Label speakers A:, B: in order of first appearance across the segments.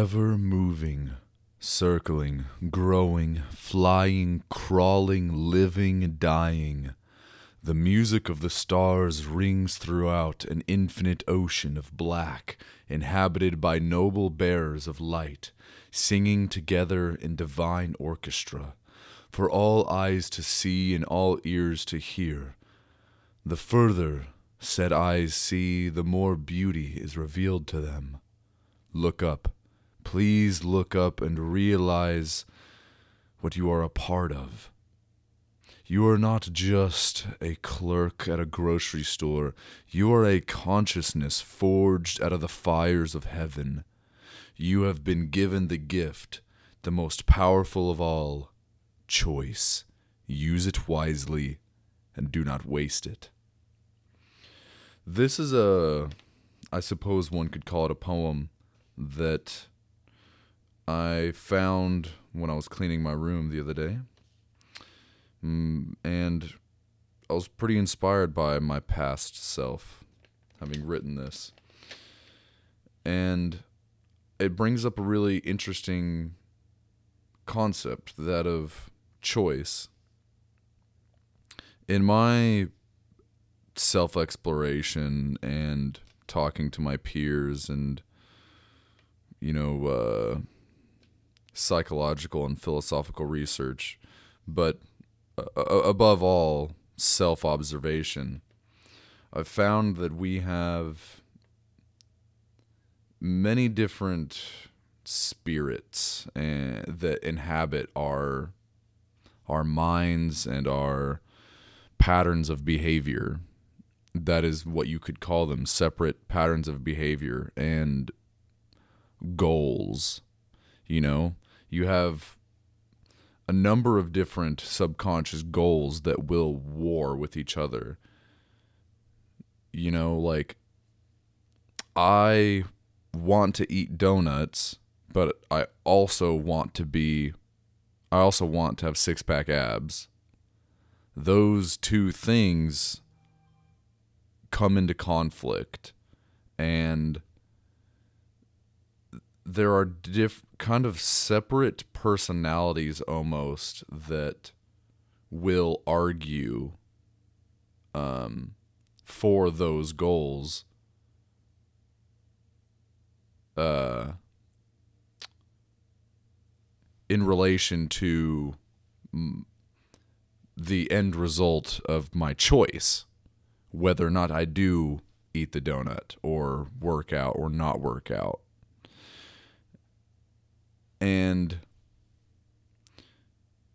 A: Ever moving, circling, growing, flying, crawling, living, dying. The music of the stars rings throughout an infinite ocean of black, inhabited by noble bearers of light, singing together in divine orchestra, for all eyes to see and all ears to hear. The further said eyes see, the more beauty is revealed to them. Look up. Please look up and realize what you are a part of. You are not just a clerk at a grocery store. You are a consciousness forged out of the fires of heaven. You have been given the gift, the most powerful of all choice. Use it wisely and do not waste it. This is a, I suppose one could call it a poem that I found when I was cleaning my room the other day. Mm, and I was pretty inspired by my past self having written this. And it brings up a really interesting concept that of choice. In my self exploration and talking to my peers and, you know, uh, psychological and philosophical research, but uh, above all, self observation. I've found that we have many different spirits and, eh, that inhabit our our minds and our patterns of behavior. That is what you could call them separate patterns of behavior and goals. You know, you have a number of different subconscious goals that will war with each other. You know, like I want to eat donuts, but I also want to be I also want to have six pack abs. Those two things come into conflict and there are diff kind of separate personalities almost that will argue um, for those goals uh, in relation to the end result of my choice whether or not I do eat the donut or work out or not work out and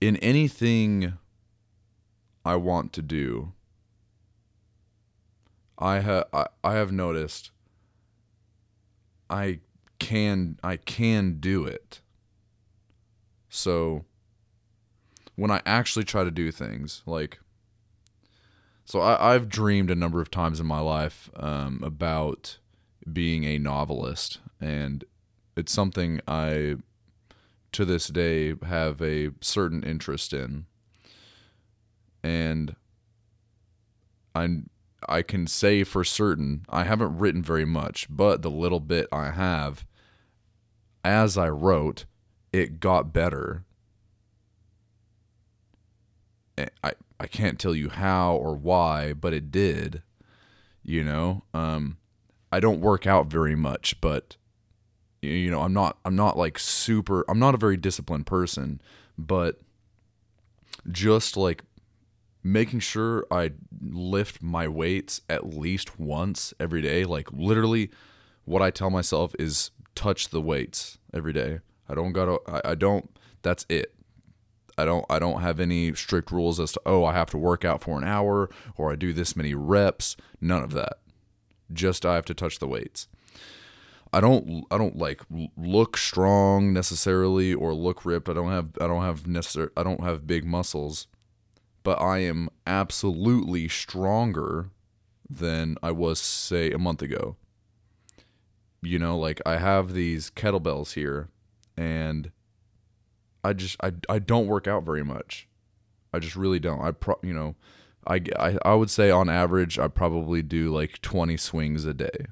A: in anything I want to do, I have I, I have noticed I can I can do it. So when I actually try to do things like so I, I've dreamed a number of times in my life um, about being a novelist and it's something I to this day have a certain interest in. And I I can say for certain I haven't written very much, but the little bit I have as I wrote, it got better. I I can't tell you how or why, but it did. You know, um, I don't work out very much, but you know i'm not i'm not like super i'm not a very disciplined person but just like making sure i lift my weights at least once every day like literally what i tell myself is touch the weights every day i don't gotta i, I don't that's it I don't I don't have any strict rules as to oh I have to work out for an hour or I do this many reps. None of that. Just I have to touch the weights. I don't I don't like look strong necessarily or look ripped. I don't have I don't have necessary I don't have big muscles, but I am absolutely stronger than I was say a month ago. You know, like I have these kettlebells here and I just I I don't work out very much. I just really don't. I pro you know, I I I would say on average I probably do like 20 swings a day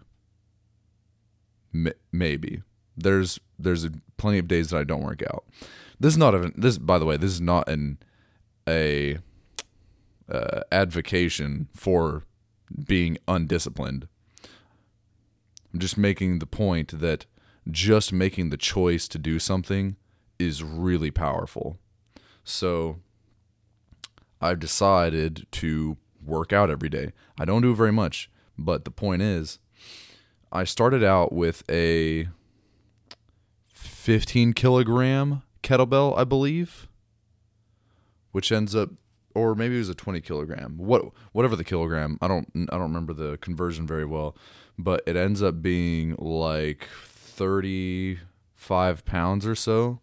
A: maybe there's there's plenty of days that I don't work out. This is not even this by the way, this is not an a uh, advocation for being undisciplined. I'm just making the point that just making the choice to do something is really powerful. So I've decided to work out every day. I don't do very much, but the point is, I started out with a 15 kilogram kettlebell, I believe, which ends up, or maybe it was a 20 kilogram. What, whatever the kilogram, I don't, I don't remember the conversion very well, but it ends up being like 35 pounds or so.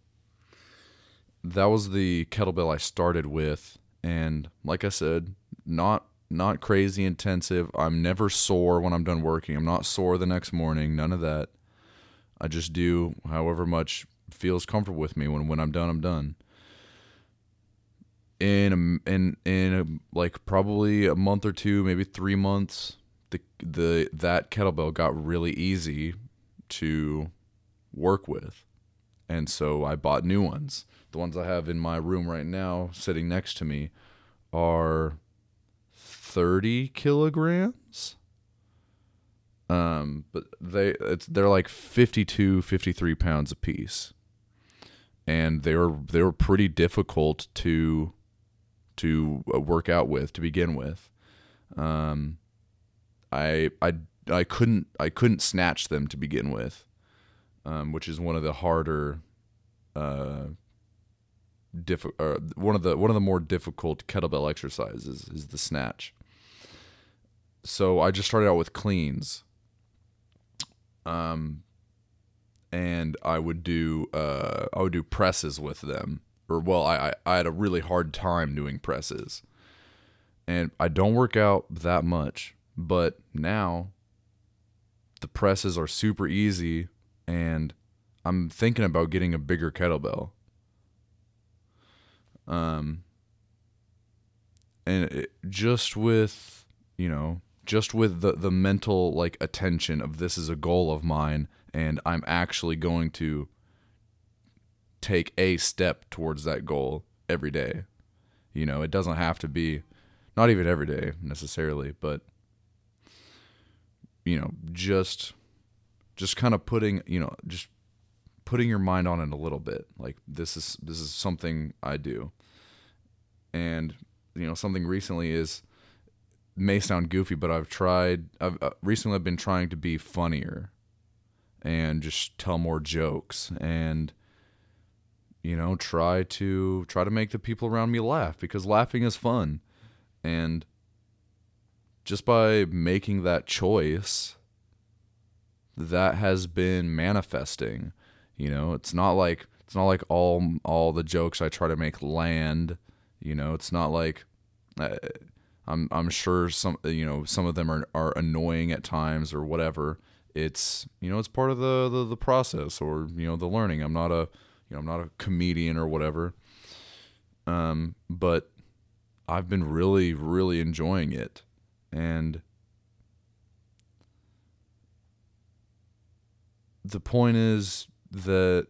A: That was the kettlebell I started with, and like I said, not not crazy intensive. I'm never sore when I'm done working. I'm not sore the next morning. None of that. I just do however much feels comfortable with me. When when I'm done, I'm done. In a, in in a, like probably a month or two, maybe three months, the the that kettlebell got really easy to work with, and so I bought new ones. The ones I have in my room right now, sitting next to me, are 30 kilograms. Um, but they it's they're like 52, 53 pounds a piece. And they were they were pretty difficult to to uh, work out with to begin with. Um, I I I couldn't I couldn't snatch them to begin with, um, which is one of the harder uh, diff- one of the one of the more difficult kettlebell exercises is the snatch. So I just started out with cleans. Um and I would do uh I would do presses with them. Or well, I I had a really hard time doing presses. And I don't work out that much, but now the presses are super easy and I'm thinking about getting a bigger kettlebell. Um, and it, just with you know, just with the the mental like attention of this is a goal of mine, and I'm actually going to take a step towards that goal every day. You know, it doesn't have to be, not even every day necessarily, but you know, just just kind of putting, you know, just putting your mind on it a little bit. Like this is this is something I do. And you know, something recently is may sound goofy, but I've tried I've uh, recently I've been trying to be funnier and just tell more jokes and you know, try to try to make the people around me laugh because laughing is fun. And just by making that choice that has been manifesting you know, it's not like it's not like all all the jokes I try to make land. You know, it's not like uh, I'm I'm sure some you know some of them are are annoying at times or whatever. It's you know it's part of the the, the process or you know the learning. I'm not a you know I'm not a comedian or whatever. Um, but I've been really really enjoying it, and the point is that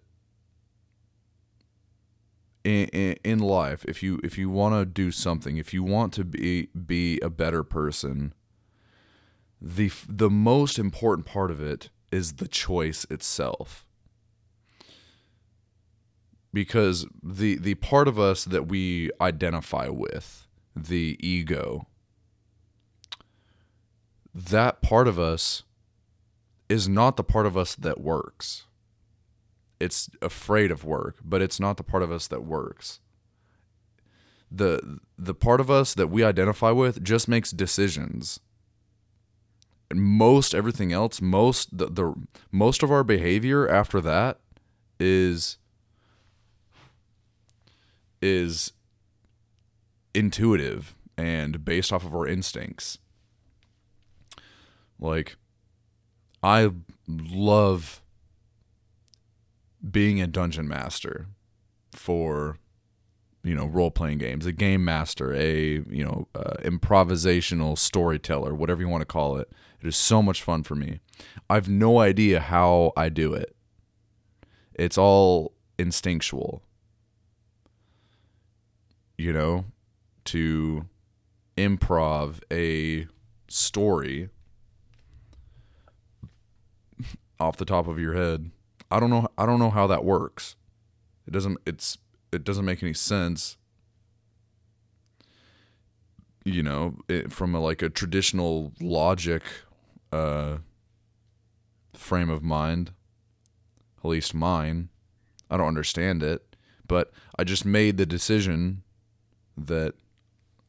A: in, in, life, if you if you want to do something, if you want to be be a better person, the the most important part of it is the choice itself. Because the the part of us that we identify with, the ego, that part of us is not the part of us that works it's afraid of work, but it's not the part of us that works. The the part of us that we identify with just makes decisions. And most everything else, most the, the most of our behavior after that is is intuitive and based off of our instincts. Like I love being a dungeon master for you know role playing games, a game master, a you know uh, improvisational storyteller, whatever you want to call it. It is so much fun for me. I've no idea how I do it. It's all instinctual. You know, to improv a story off the top of your head. I don't know I don't know how that works. It doesn't it's it doesn't make any sense. You know, it, from a, like a traditional logic uh frame of mind, at least mine. I don't understand it, but I just made the decision that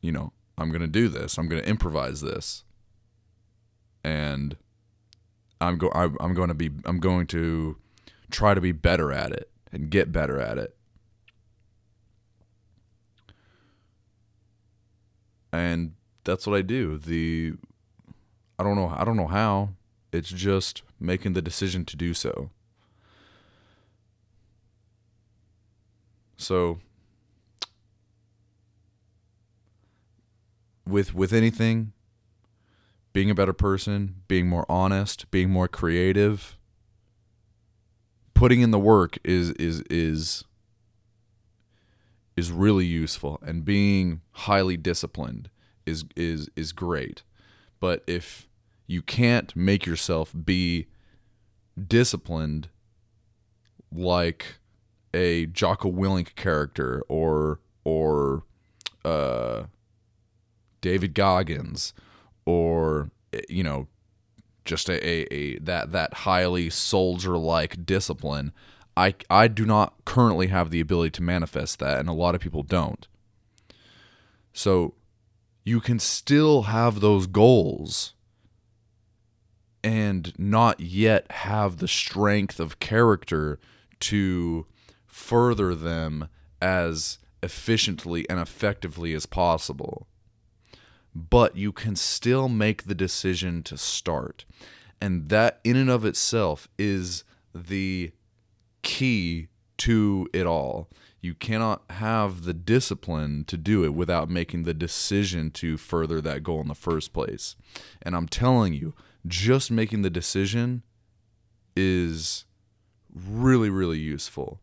A: you know, I'm going to do this. I'm going to improvise this. And I'm go I'm, I'm going to be I'm going to try to be better at it and get better at it. And that's what I do. The I don't know I don't know how. It's just making the decision to do so. So with with anything being a better person being more honest being more creative putting in the work is is is is really useful and being highly disciplined is is is great. But if you can't make yourself be disciplined like a Jocko Willink character or or uh David Goggins or you know just a, a, a that that highly soldier like discipline I I do not currently have the ability to manifest that and a lot of people don't. So you can still have those goals and not yet have the strength of character to further them as efficiently and effectively as possible but you can still make the decision to start. And that, in and of itself, is the key to it all. You cannot have the discipline to do it without making the decision to further that goal in the first place. And I'm telling you, just making the decision is really, really useful.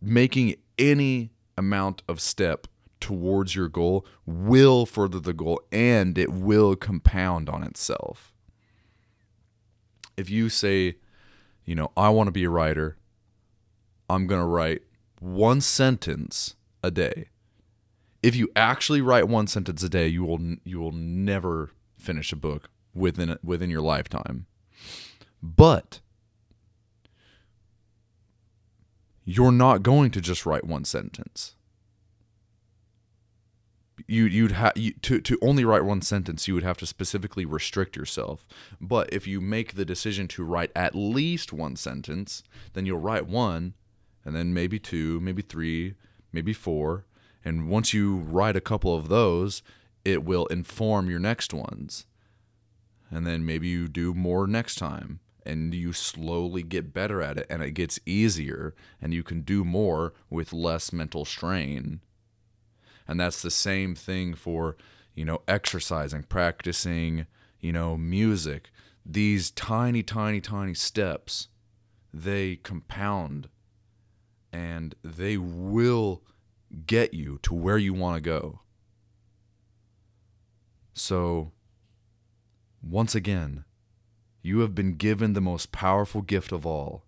A: Making any amount of step towards your goal will further the goal and it will compound on itself. If you say, you know, I want to be a writer, I'm going to write one sentence a day. If you actually write one sentence a day, you will you will never finish a book within within your lifetime. But you're not going to just write one sentence you you'd have you, to to only write one sentence you would have to specifically restrict yourself. But if you make the decision to write at least one sentence then you'll write one and then maybe two maybe three maybe four. And once you write a couple of those it will inform your next ones. And then maybe you do more next time and you slowly get better at it and it gets easier and you can do more with less mental strain and that's the same thing for you know exercising practicing you know music. These tiny tiny tiny steps they compound and they will get you to where you want to go. So once again you have been given the most powerful gift of all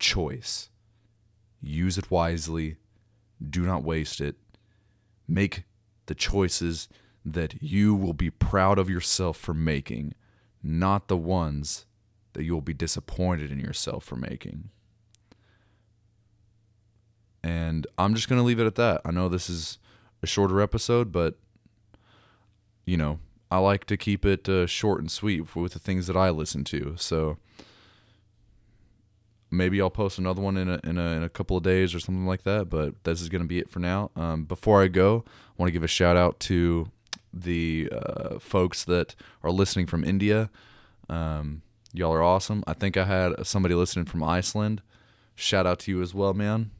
A: choice. Use it wisely. Do not waste it Make the choices that you will be proud of yourself for making, not the ones that you will be disappointed in yourself for making. And I'm just going to leave it at that. I know this is a shorter episode, but you know, I like to keep it uh, short and sweet with the things that I listen to. So maybe I'll post another one in a, in a, in a couple of days or something like that. But this is going to be it for now. Um, before I go, I want to give a shout out to the uh, folks that are listening from India. Um, y'all are awesome. I think I had somebody listening from Iceland. Shout out to you as well, man.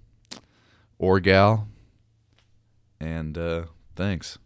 A: Or gal. And uh, thanks.